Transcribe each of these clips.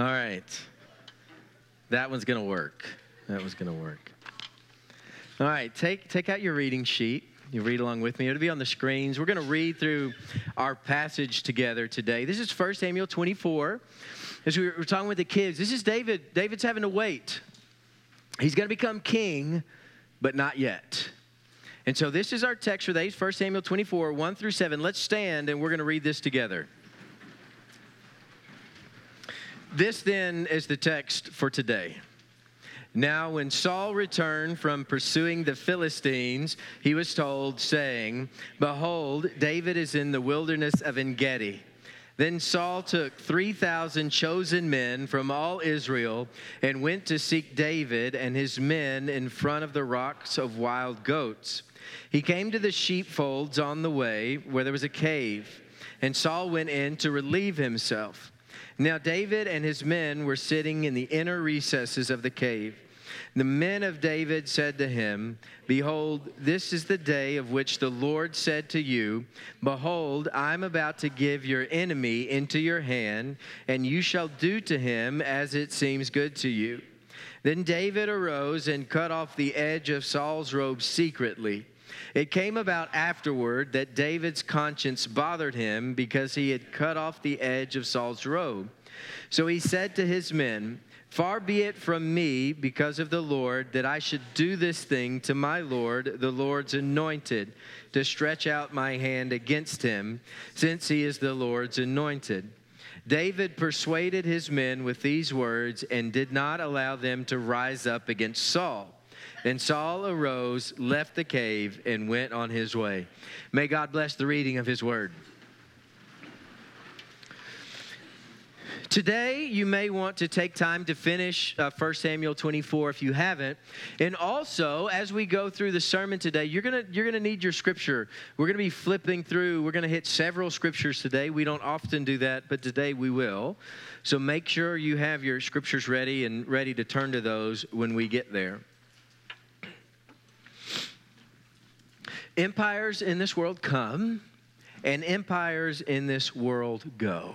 All right. That one's going to work. That one's going to work. All right, take, take out your reading sheet. You read along with me. It'll be on the screens. We're going to read through our passage together today. This is 1 Samuel 24. As we were talking with the kids, this is David. David's having to wait. He's going to become king, but not yet. And so this is our text for today, 1 Samuel 24, 1 through 7. Let's stand and we're going to read this together. This then is the text for today. Now, when Saul returned from pursuing the Philistines, he was told, saying, Behold, David is in the wilderness of En Gedi. Then Saul took 3,000 chosen men from all Israel and went to seek David and his men in front of the rocks of wild goats. He came to the sheepfolds on the way where there was a cave, and Saul went in to relieve himself. Now David and his men were sitting in the inner recesses of the cave. The men of David said to him, Behold, this is the day of which the Lord said to you, Behold, I'm about to give your enemy into your hand, and you shall do to him as it seems good to you. Then David arose and cut off the edge of Saul's robe secretly. It came about afterward that David's conscience bothered him because he had cut off the edge of Saul's robe. So he said to his men, Far be it from me, because of the Lord, that I should do this thing to my Lord, the Lord's anointed, to stretch out my hand against him, since he is the Lord's anointed. David persuaded his men with these words and did not allow them to rise up against Saul. Then Saul arose, left the cave, and went on his way. May God bless the reading of his word. Today, you may want to take time to finish uh, 1 Samuel 24 if you haven't. And also, as we go through the sermon today, you're going to you're to need your scripture. We're going to be flipping through. We're going to hit several scriptures today. We don't often do that, but today we will. So make sure you have your scriptures ready and ready to turn to those when we get there. Empires in this world come, and empires in this world go.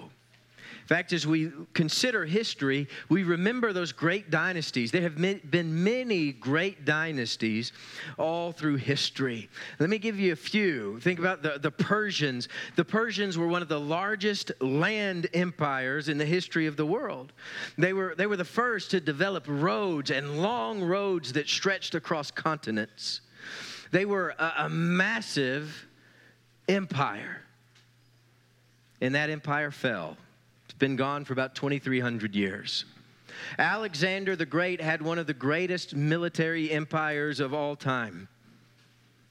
In fact, as we consider history, we remember those great dynasties. There have been many great dynasties all through history. Let me give you a few. Think about the, the Persians. The Persians were one of the largest land empires in the history of the world. They were, they were the first to develop roads and long roads that stretched across continents. They were a, a massive empire, and that empire fell It's been gone for about 2,300 years. Alexander the Great had one of the greatest military empires of all time.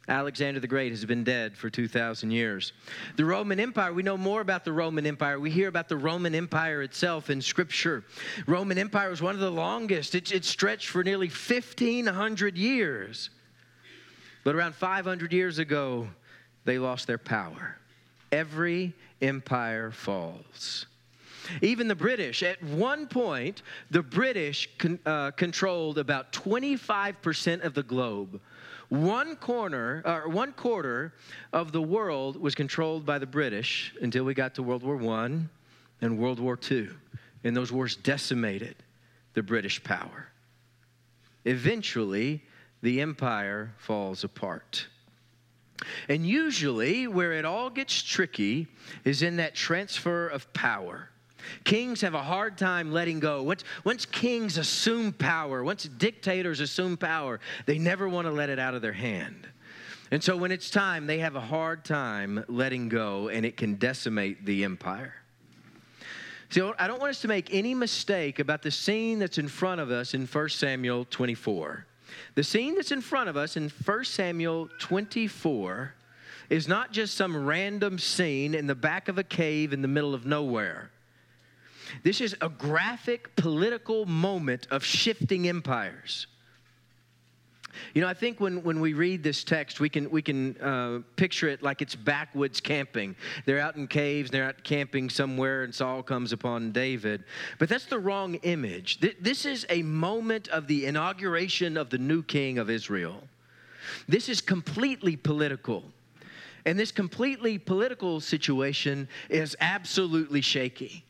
Alexander the Great has been dead for 2,000 years. The Roman Empire, we know more about the Roman Empire. We hear about the Roman Empire itself in Scripture. Roman Empire was one of the longest, it, it stretched for nearly 1,500 years. But around 500 years ago, they lost their power. Every empire falls. Even the British, at one point, the British con, uh, controlled about 25% of the globe. One corner, or one quarter of the world was controlled by the British until we got to World War I and World War II. And those wars decimated the British power. Eventually, the empire falls apart. And usually, where it all gets tricky is in that transfer of power. Kings have a hard time letting go. Once, once kings assume power, once dictators assume power, they never want to let it out of their hand. And so when it's time, they have a hard time letting go, and it can decimate the empire. See, I don't want us to make any mistake about the scene that's in front of us in 1 Samuel 24. The scene that's in front of us in 1 Samuel 24 is not just some random scene in the back of a cave in the middle of nowhere. This is a graphic political moment of shifting empires. You know, I think when, when we read this text, we can, we can uh, picture it like it's backwoods camping. They're out in caves, they're out camping somewhere, and Saul comes upon David. But that's the wrong image. This is a moment of the inauguration of the new king of Israel. This is completely political. And this completely political situation is absolutely shaky.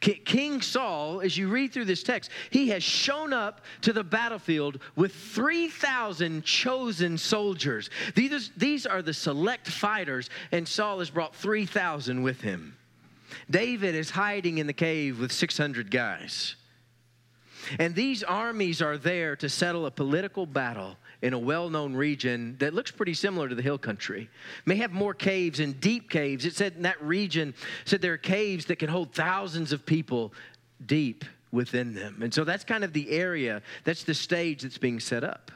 King Saul, as you read through this text, he has shown up to the battlefield with 3,000 chosen soldiers. These, these are the select fighters, and Saul has brought 3,000 with him. David is hiding in the cave with 600 guys. And these armies are there to settle a political battle in a well known region that looks pretty similar to the hill country. May have more caves and deep caves. It said in that region, said there are caves that can hold thousands of people deep within them. And so that's kind of the area, that's the stage that's being set up.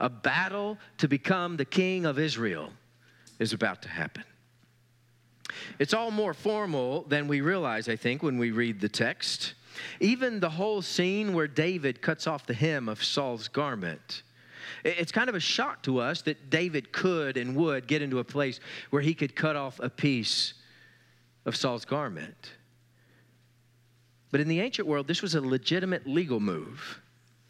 A battle to become the king of Israel is about to happen. It's all more formal than we realize, I think, when we read the text. Even the whole scene where David cuts off the hem of Saul's garment it's kind of a shock to us that David could and would get into a place where he could cut off a piece of Saul's garment. But in the ancient world, this was a legitimate legal move.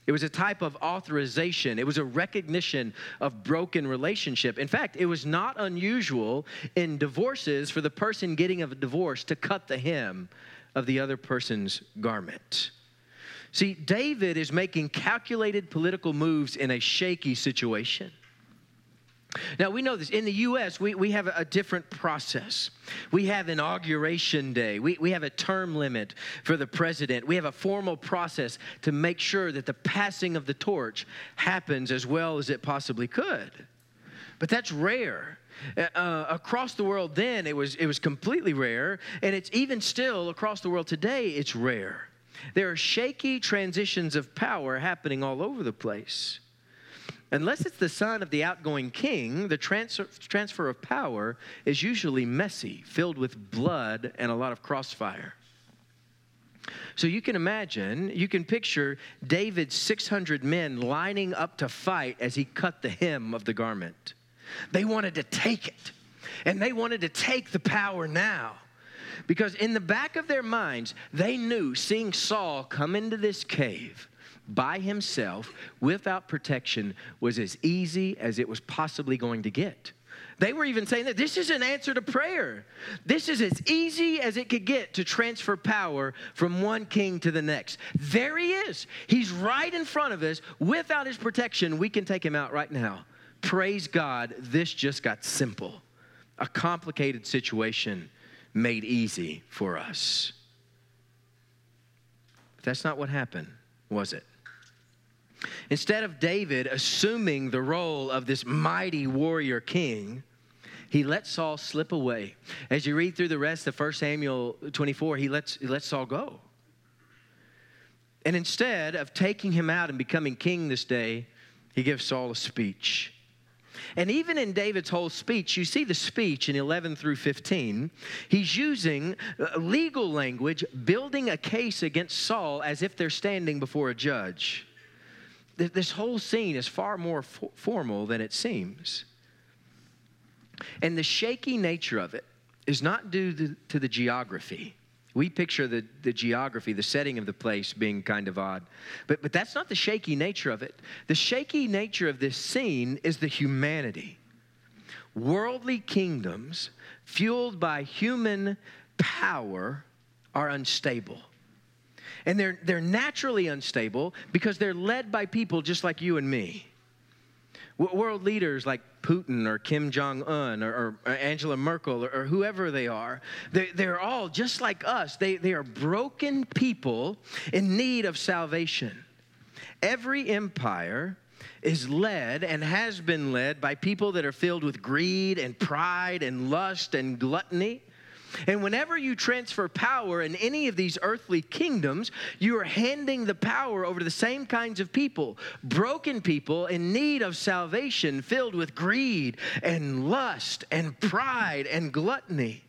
It was a type of authorization. It was a recognition of broken relationship. In fact, it was not unusual in divorces for the person getting a divorce to cut the hem of the other person's garment. See, David is making calculated political moves in a shaky situation. Now, we know this. In the U.S., we, we have a, different process. We have inauguration day, we, we have a term limit for the president. We have a formal process to make sure that the passing of the torch happens as well as it possibly could. But that's rare. Uh, uh across the world then, it was, it was completely rare, and it's even still across the world today, it's rare. There are shaky transitions of power happening all over the place. Unless it's the son of the outgoing king, the transfer, transfer of power is usually messy, filled with blood and a lot of crossfire. So you can imagine, you can picture David's 600 men lining up to fight as he cut the hem of the garment. They wanted to take it, and they wanted to take the power now. Because in the back of their minds, they knew seeing Saul come into this cave by himself without protection was as easy as it was possibly going to get. They were even saying that this is an answer to prayer. This is as easy as it could get to transfer power from one king to the next. There he is. He's right in front of us. Without his protection, we can take him out right now. Praise God, this just got simple. A complicated situation made easy for us. But that's not what happened, was it? Instead of David assuming the role of this mighty warrior king, he let Saul slip away. As you read through the rest of 1 Samuel 24, he lets, he lets Saul go. And instead of taking him out and becoming king this day, he gives Saul a speech. And even in David's whole speech, you see the speech in 11 through 15. He's using uh, legal language, building a case against Saul as if they're standing before a judge. This whole scene is far more formal than it seems. And the shaky nature of it is not due to the geography. We picture the, the geography, the setting of the place being kind of odd. But, but that's not the shaky nature of it. The shaky nature of this scene is the humanity. Worldly kingdoms, fueled by human power, are unstable. And they're, they're naturally unstable because they're led by people just like you and me. World leaders like Putin or Kim Jong un or, or, Angela Merkel or, or whoever they are, they, they're all just like us. They, they are broken people in need of salvation. Every empire is led and has been led by people that are filled with greed and pride and lust and gluttony. And whenever you transfer power in any of these earthly kingdoms, you are handing the power over to the same kinds of people broken people in need of salvation, filled with greed and lust and pride and gluttony.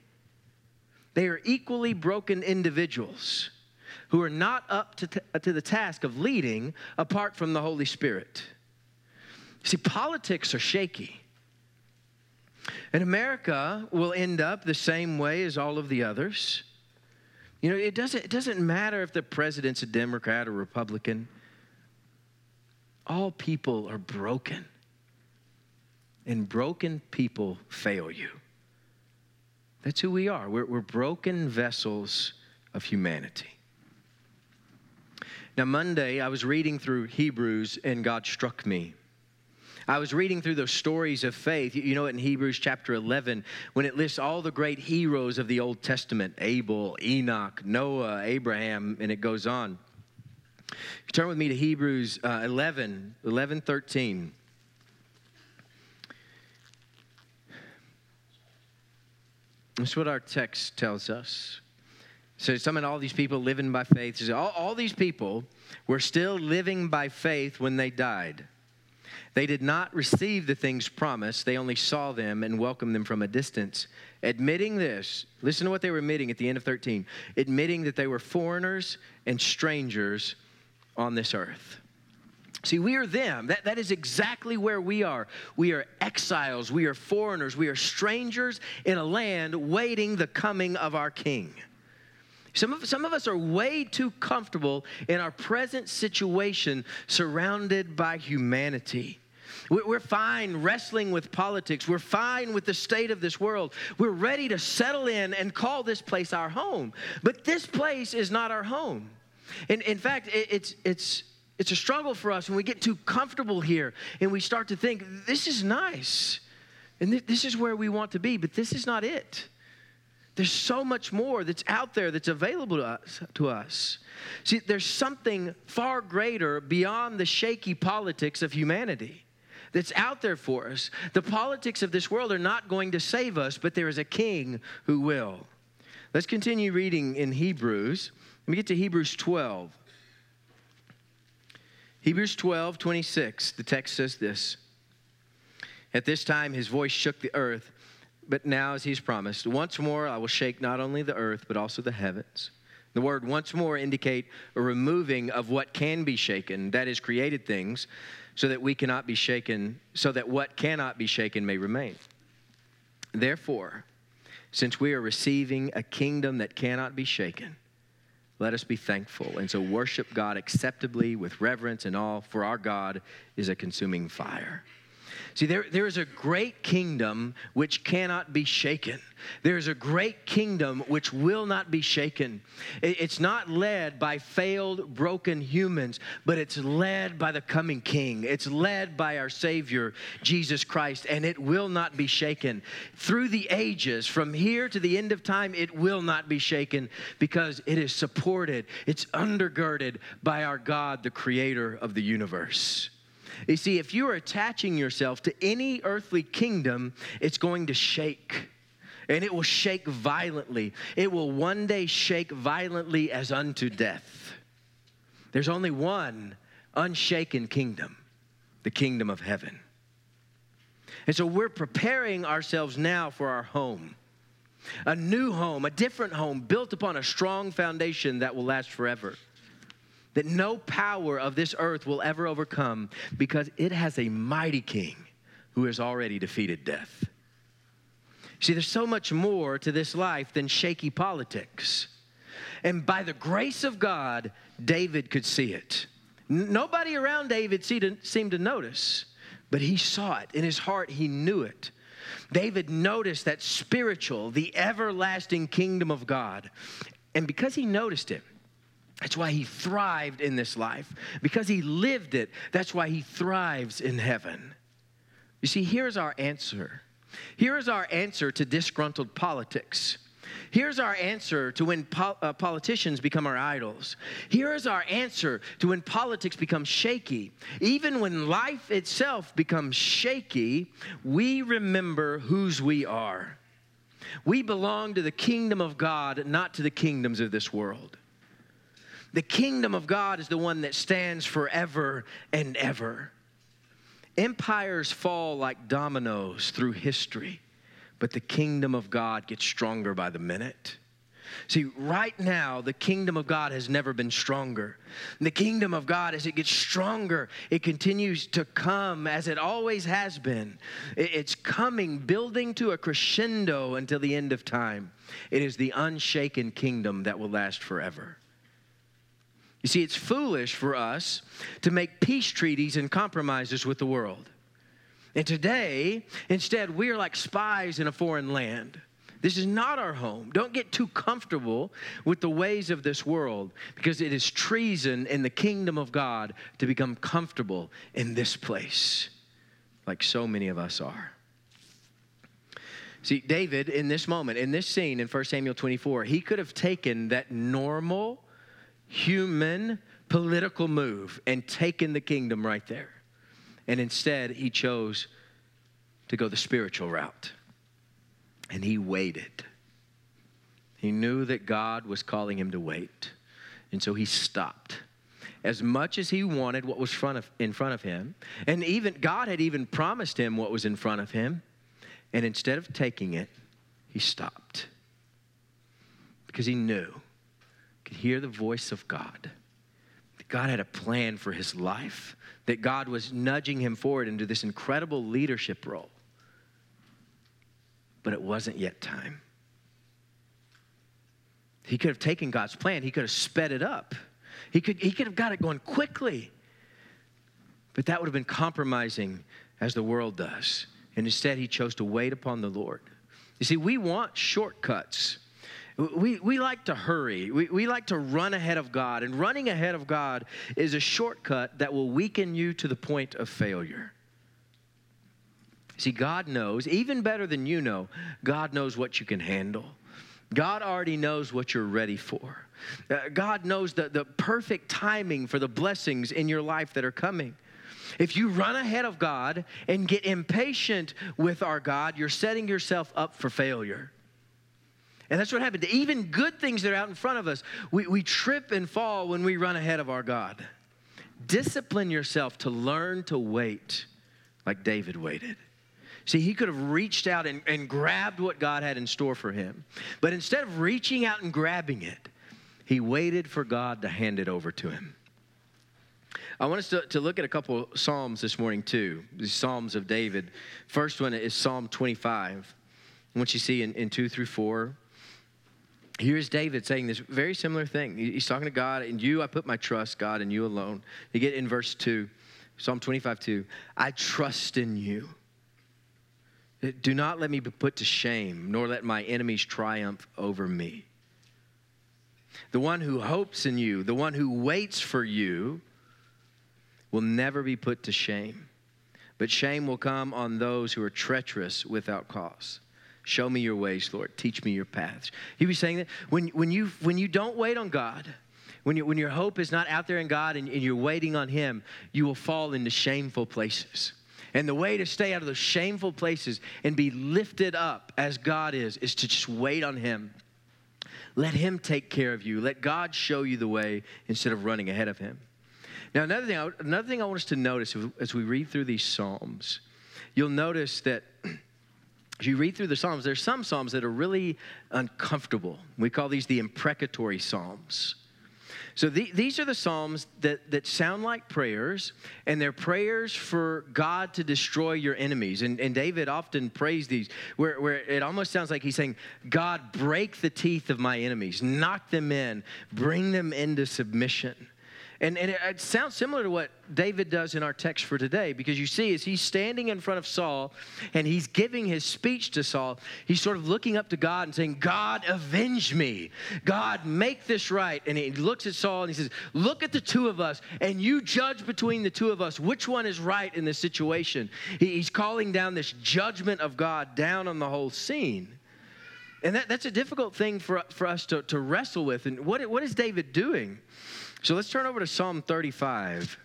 They are equally broken individuals who are not up to, t- uh, to the task of leading apart from the Holy Spirit. See, politics are shaky. And America will end up the same way as all of the others. You know, it doesn't, it doesn't matter if the president's a Democrat or Republican. All people are broken. And broken people fail you. That's who we are. We're, we're broken vessels of humanity. Now, Monday, I was reading through Hebrews and God struck me. I was reading through those stories of faith. You know, it in Hebrews chapter 11, when it lists all the great heroes of the Old Testament Abel, Enoch, Noah, Abraham, and it goes on. Turn with me to Hebrews uh, 11, 11, 13. That's what our text tells us. So some of all these people living by faith. All, all these people were still living by faith when they died. They did not receive the things promised, they only saw them and welcomed them from a distance. Admitting this, listen to what they were admitting at the end of 13 admitting that they were foreigners and strangers on this earth. See, we are them. That, that is exactly where we are. We are exiles, we are foreigners, we are strangers in a land waiting the coming of our King. Some of, some of us are way too comfortable in our present situation surrounded by humanity. We're fine wrestling with politics. We're fine with the state of this world. We're ready to settle in and call this place our home. But this place is not our home. In, in fact, it's, it's, it's a struggle for us when we get too comfortable here and we start to think, this is nice and this is where we want to be, but this is not it. There's so much more that's out there that's available to us, to us. See, there's something far greater beyond the shaky politics of humanity that's out there for us. The politics of this world are not going to save us, but there is a king who will. Let's continue reading in Hebrews. Let me get to Hebrews 12. Hebrews 12, 26. The text says this At this time, his voice shook the earth, but now, as he's promised, once more I will shake not only the earth, but also the heavens. The word once more indicate a removing of what can be shaken, that is, created things, so that we cannot be shaken, so that what cannot be shaken may remain. Therefore, since we are receiving a kingdom that cannot be shaken, let us be thankful and so worship God acceptably with reverence and awe, for our God is a consuming fire. See, there, there is a great kingdom which cannot be shaken. There is a great kingdom which will not be shaken. It's not led by failed, broken humans, but it's led by the coming King. It's led by our Savior, Jesus Christ, and it will not be shaken. Through the ages, from here to the end of time, it will not be shaken because it is supported, it's undergirded by our God, the creator of the universe. You see, if you are attaching yourself to any earthly kingdom, it's going to shake. And it will shake violently. It will one day shake violently as unto death. There's only one unshaken kingdom the kingdom of heaven. And so we're preparing ourselves now for our home a new home, a different home built upon a strong foundation that will last forever that no power of this earth will ever overcome because it has a mighty king who has already defeated death. See, there's so much more to this life than shaky politics. And by the grace of God, David could see it. Nobody around David seemed to notice, but he saw it. In his heart, he knew it. David noticed that spiritual, the everlasting kingdom of God. And because he noticed it, that's why he thrived in this life. Because he lived it, that's why he thrives in heaven. You see, here's our answer. Here is our answer to disgruntled politics. Here's our answer to when uh, politicians become our idols. Here is our answer to when politics become shaky. Even when life itself becomes shaky, we remember whose we are. We belong to the kingdom of God, not to the kingdoms of this world. The kingdom of God is the one that stands forever and ever. Empires fall like dominoes through history, but the kingdom of God gets stronger by the minute. See, right now, the kingdom of God has never been stronger. The kingdom of God, as it gets stronger, it continues to come as it always has been. It's coming, building to a crescendo until the end of time. It is the unshaken kingdom that will last forever. You see, it's foolish for us to make peace treaties and compromises with the world. And today, instead, we are like spies in a foreign land. This is not our home. Don't get too comfortable with the ways of this world because it is treason in the kingdom of God to become comfortable in this place, like so many of us are. See, David, in this moment, in this scene in 1 Samuel 24, he could have taken that normal, human, political move and taken the kingdom right there. And instead, he chose to go the spiritual route. And he waited. He knew that God was calling him to wait. And so he stopped. As much as he wanted what was front of, in front of him, and even God had even promised him what was in front of him, and instead of taking it, he stopped. Because he knew, could hear the voice of God. God had a plan for his life, that God was nudging him forward into this incredible leadership role. But it wasn't yet time. He could have taken God's plan, he could have sped it up. He could, he could have got it going quickly. But that would have been compromising as the world does. And instead, he chose to wait upon the Lord. You see, we want shortcuts. We, we like to hurry. We, we like to run ahead of God. And running ahead of God is a shortcut that will weaken you to the point of failure. See, God knows, even better than you know, God knows what you can handle. God already knows what you're ready for. Uh, God knows the, the perfect timing for the blessings in your life that are coming. If you run ahead of God and get impatient with our God, you're setting yourself up for failure. And that's what happened. Even good things that are out in front of us, we, we trip and fall when we run ahead of our God. Discipline yourself to learn to wait like David waited. See, he could have reached out and, and grabbed what God had in store for him. But instead of reaching out and grabbing it, he waited for God to hand it over to him. I want us to, to look at a couple of Psalms this morning, too. The Psalms of David. First one is Psalm 25, what you see in, in 2 through 4. Here's David saying this very similar thing. He's talking to God, and you I put my trust, God, and you alone. You get in verse 2, Psalm 25, 2. I trust in you. Do not let me be put to shame, nor let my enemies triumph over me. The one who hopes in you, the one who waits for you, will never be put to shame. But shame will come on those who are treacherous without cause. Show me your ways, Lord. Teach me your paths. He was saying that when, when, you, when you don't wait on God, when, you, when your hope is not out there in God and, and you're waiting on Him, you will fall into shameful places. And the way to stay out of those shameful places and be lifted up as God is, is to just wait on Him. Let Him take care of you. Let God show you the way instead of running ahead of Him. Now, another thing, I, another thing I want us to notice as we read through these Psalms, you'll notice that as you read through the Psalms, there's some Psalms that are really uncomfortable. We call these the imprecatory Psalms. So the, these are the Psalms that, that sound like prayers, and they're prayers for God to destroy your enemies. And, and David often prays these, where, where it almost sounds like he's saying, God, break the teeth of my enemies, knock them in, bring them into submission. And, and it, it, sounds similar to what David does in our text for today because you see, as he's standing in front of Saul and he's giving his speech to Saul, he's sort of looking up to God and saying, God, avenge me. God, make this right. And he looks at Saul and he says, Look at the two of us and you judge between the two of us which one is right in this situation. He's calling down this judgment of God down on the whole scene. And that, that's a difficult thing for, for us to, to wrestle with. And what, what is David doing? So let's turn over to Psalm 35.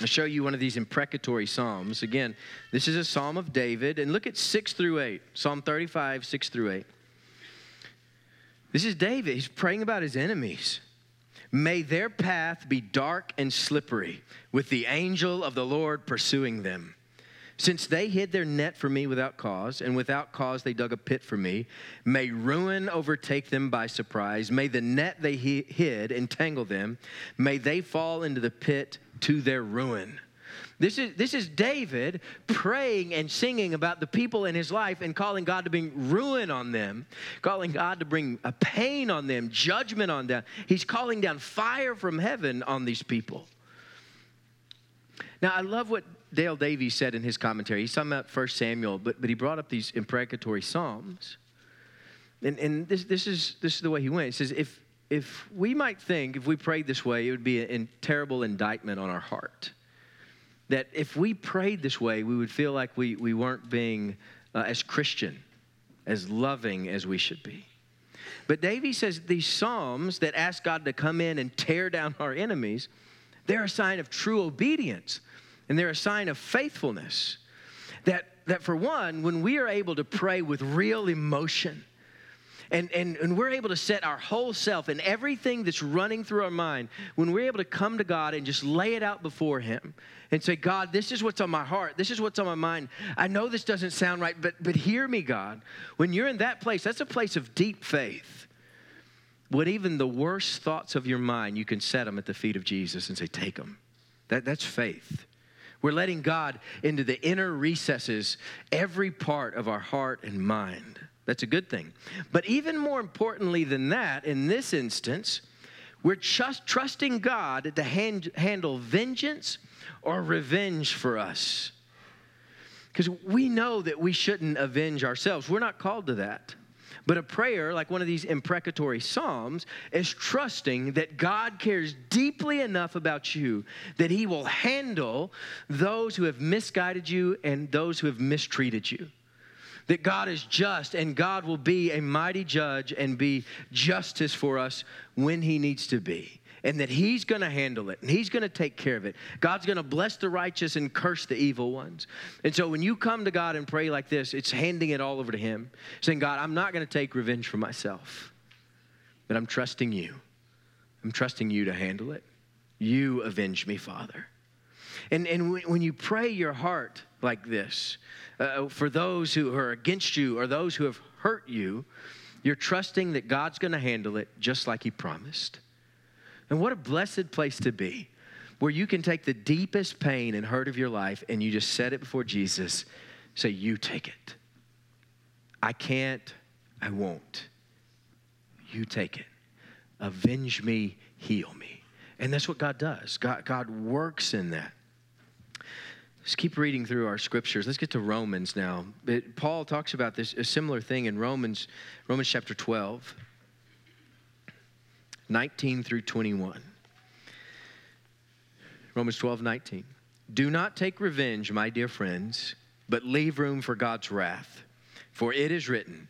I'll show you one of these imprecatory psalms. Again, this is a psalm of David. And look at 6 through 8. Psalm 35, 6 through 8. This is David. He's praying about his enemies. May their path be dark and slippery, with the angel of the Lord pursuing them. Since they hid their net for me without cause, and without cause they dug a pit for me, may ruin overtake them by surprise. May the net they hid entangle them. May they fall into the pit to their ruin. This is, this is David praying and singing about the people in his life and calling God to bring ruin on them, calling God to bring a pain on them, judgment on them. He's calling down fire from heaven on these people. Now, I love what Dale Davis said in his commentary. He's talking about 1 Samuel, but, but he brought up these imprecatory Psalms. And, and this, this, is, this is the way he went. He says, if, if we might think, if we prayed this way, it would be a, a terrible indictment on our heart. That if we prayed this way, we would feel like we, we weren't being uh, as Christian, as loving as we should be. But David says these Psalms that ask God to come in and tear down our enemies, they're a sign of true obedience and they're a sign of faithfulness. That, that for one, when we are able to pray with real emotion, and, and, and we're able to set our whole self and everything that's running through our mind, when we're able to come to God and just lay it out before Him and say, God, this is what's on my heart. This is what's on my mind. I know this doesn't sound right, but, but hear me, God. When you're in that place, that's a place of deep faith. When even the worst thoughts of your mind, you can set them at the feet of Jesus and say, Take them. That, that's faith. We're letting God into the inner recesses, every part of our heart and mind. That's a good thing. But even more importantly than that, in this instance, we're just trusting God to hand, handle vengeance or revenge for us. Because we know that we shouldn't avenge ourselves. We're not called to that. But a prayer, like one of these imprecatory psalms, is trusting that God cares deeply enough about you that He will handle those who have misguided you and those who have mistreated you that God is just and God will be a mighty judge and be justice for us when He needs to be. And that He's gonna handle it and He's gonna take care of it. God's gonna bless the righteous and curse the evil ones. And so when you come to God and pray like this, it's handing it all over to Him, saying, God, I'm not gonna take revenge for myself, but I'm trusting you. I'm trusting you to handle it. You avenge me, Father. And, and when you pray your heart like this, uh, for those who are against you or those who have hurt you, you're trusting that God's going to handle it just like He promised. And what a blessed place to be where you can take the deepest pain and hurt of your life and you just set it before Jesus. Say, You take it. I can't, I won't. You take it. Avenge me, heal me. And that's what God does. God, God works in that. Let's keep reading through our scriptures. Let's get to Romans now. It, Paul talks about this a similar thing in Romans, Romans chapter 12, 19 through 21. Romans 12, 19. Do not take revenge, my dear friends, but leave room for God's wrath. For it is written,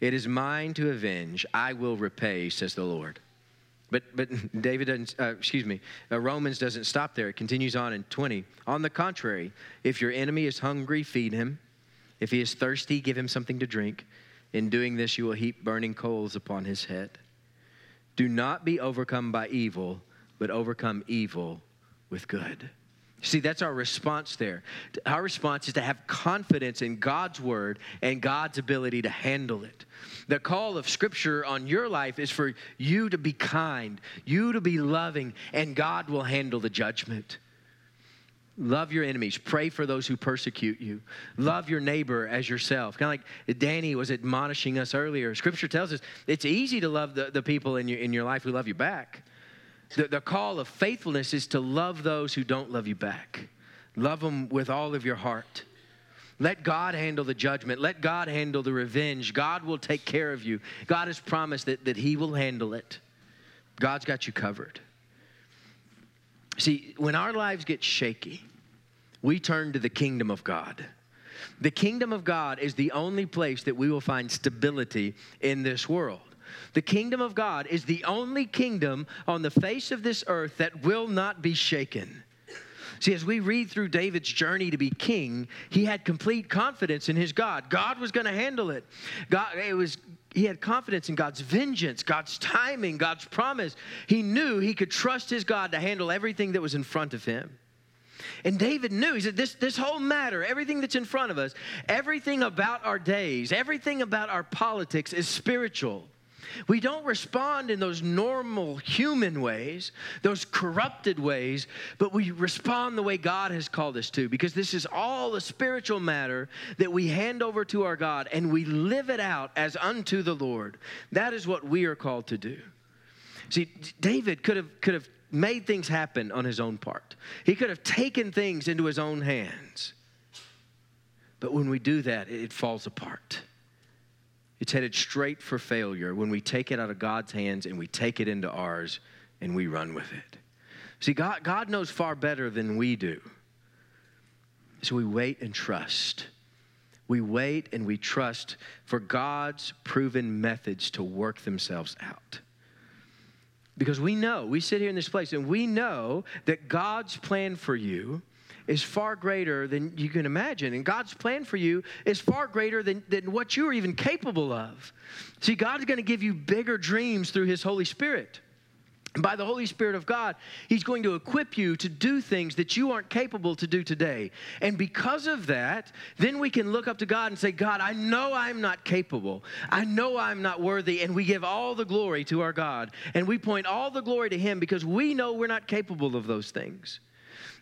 It is mine to avenge, I will repay, says the Lord. But, but David doesn't, uh, excuse me, uh, Romans doesn't stop there. It continues on in 20. On the contrary, if your enemy is hungry, feed him. If he is thirsty, give him something to drink. In doing this, you will heap burning coals upon his head. Do not be overcome by evil, but overcome evil with good. See, that's our response there. Our response is to have confidence in God's word and God's ability to handle it. The call of Scripture on your life is for you to be kind, you to be loving, and God will handle the judgment. Love your enemies. Pray for those who persecute you. Love your neighbor as yourself. Kind of like Danny was admonishing us earlier. Scripture tells us it's easy to love the, the people in your, in your life who love you back. The, the call of faithfulness is to love those who don't love you back. Love them with all of your heart. Let God handle the judgment. Let God handle the revenge. God will take care of you. God has promised that, that He will handle it. God's got you covered. See, when our lives get shaky, we turn to the kingdom of God. The kingdom of God is the only place that we will find stability in this world. The kingdom of God is the only kingdom on the face of this earth that will not be shaken. See, as we read through David's journey to be king, he had complete confidence in his God. God was going to handle it. God, it was he had confidence in God's vengeance, God's timing, God's promise. He knew he could trust his God to handle everything that was in front of him. And David knew, he said, this, this whole matter, everything that's in front of us, everything about our days, everything about our politics is spiritual. We don't respond in those normal human ways, those corrupted ways, but we respond the way God has called us to because this is all a spiritual matter that we hand over to our God and we live it out as unto the Lord. That is what we are called to do. See, David could have, could have made things happen on his own part, he could have taken things into his own hands. But when we do that, it falls apart. It's headed straight for failure when we take it out of God's hands and we take it into ours and we run with it. See, God, God knows far better than we do. So we wait and trust. We wait and we trust for God's proven methods to work themselves out. Because we know, we sit here in this place and we know that God's plan for you is far greater than you can imagine. And God's plan for you is far greater than, than what you are even capable of. See, God's going to give you bigger dreams through His Holy Spirit by the Holy Spirit of God, He's going to equip you to do things that you aren't capable to do today. And because of that, then we can look up to God and say, God, I know I'm not capable. I know I'm not worthy. And we give all the glory to our God. And we point all the glory to Him because we know we're not capable of those things.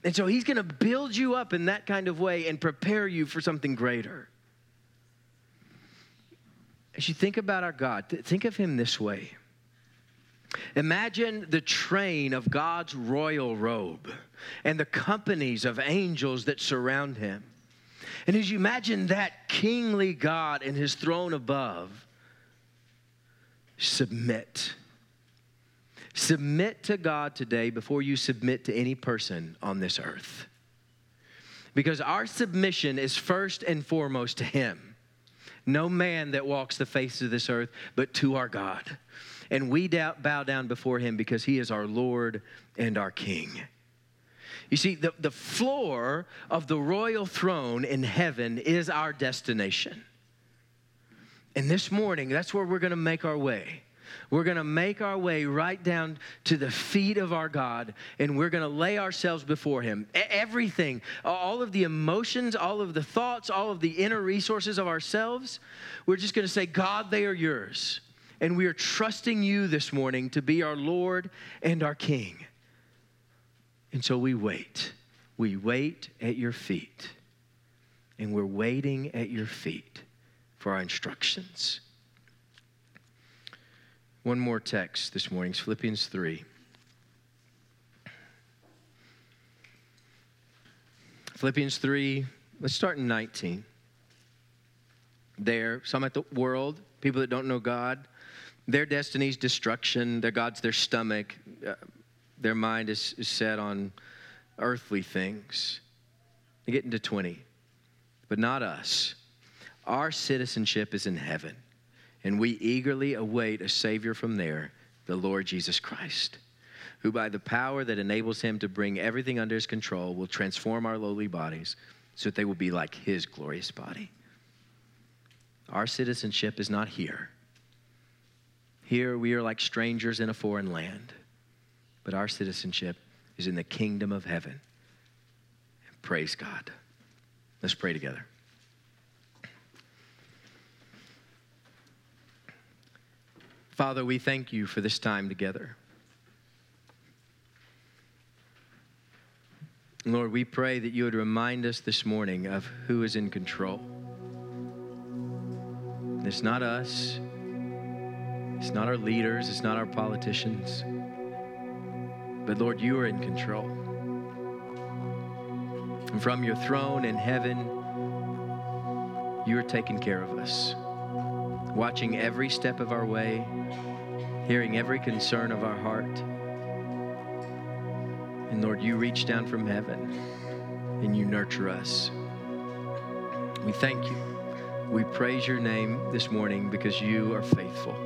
And so He's going to build you up in that kind of way and prepare you for something greater. As you think about our God, think of Him this way. Imagine the train of God's royal robe and the companies of angels that surround him. And as you imagine that kingly God and his throne above, submit. Submit to God today before you submit to any person on this earth. Because our submission is first and foremost to Him. No man that walks the face of this earth, but to our God and we bow down before him because he is our Lord and our King. You see, the, the floor of the royal throne in heaven is our destination. And this morning, that's where we're going to make our way. We're going to make our way right down to the feet of our God and we're going to lay ourselves before Him. Everything, all of the emotions, all of the thoughts, all of the inner resources of ourselves, we're just going to say, God, they are yours and we are trusting you this morning to be our Lord and our King. And so we wait. We wait at your feet. And we're waiting at your feet for our instructions. One more text this morning is Philippians 3. Philippians 3, let's start in 19. There, some at the world, people that don't know God, their destiny is destruction. Their God's their stomach. Uh, their mind is, is set on earthly things. They get into 20. But not us. Our citizenship is in heaven, and we eagerly await a Savior from there, the Lord Jesus Christ, who by the power that enables him to bring everything under his control will transform our lowly bodies so that they will be like his glorious body. Our citizenship is not here here we are like strangers in a foreign land, but our citizenship is in the kingdom of heaven. Praise God. Let's pray together. Father, we thank you for this time together. Lord, we pray that you would remind us this morning of who is in control. It's not us, it's not our leaders, it's not our politicians. But Lord, you are in control. And from your throne in heaven, you are taking care of us, watching every step of our way, hearing every concern of our heart. And Lord, you reach down from heaven and you nurture us. We thank you. We praise your name this morning because you are faithful.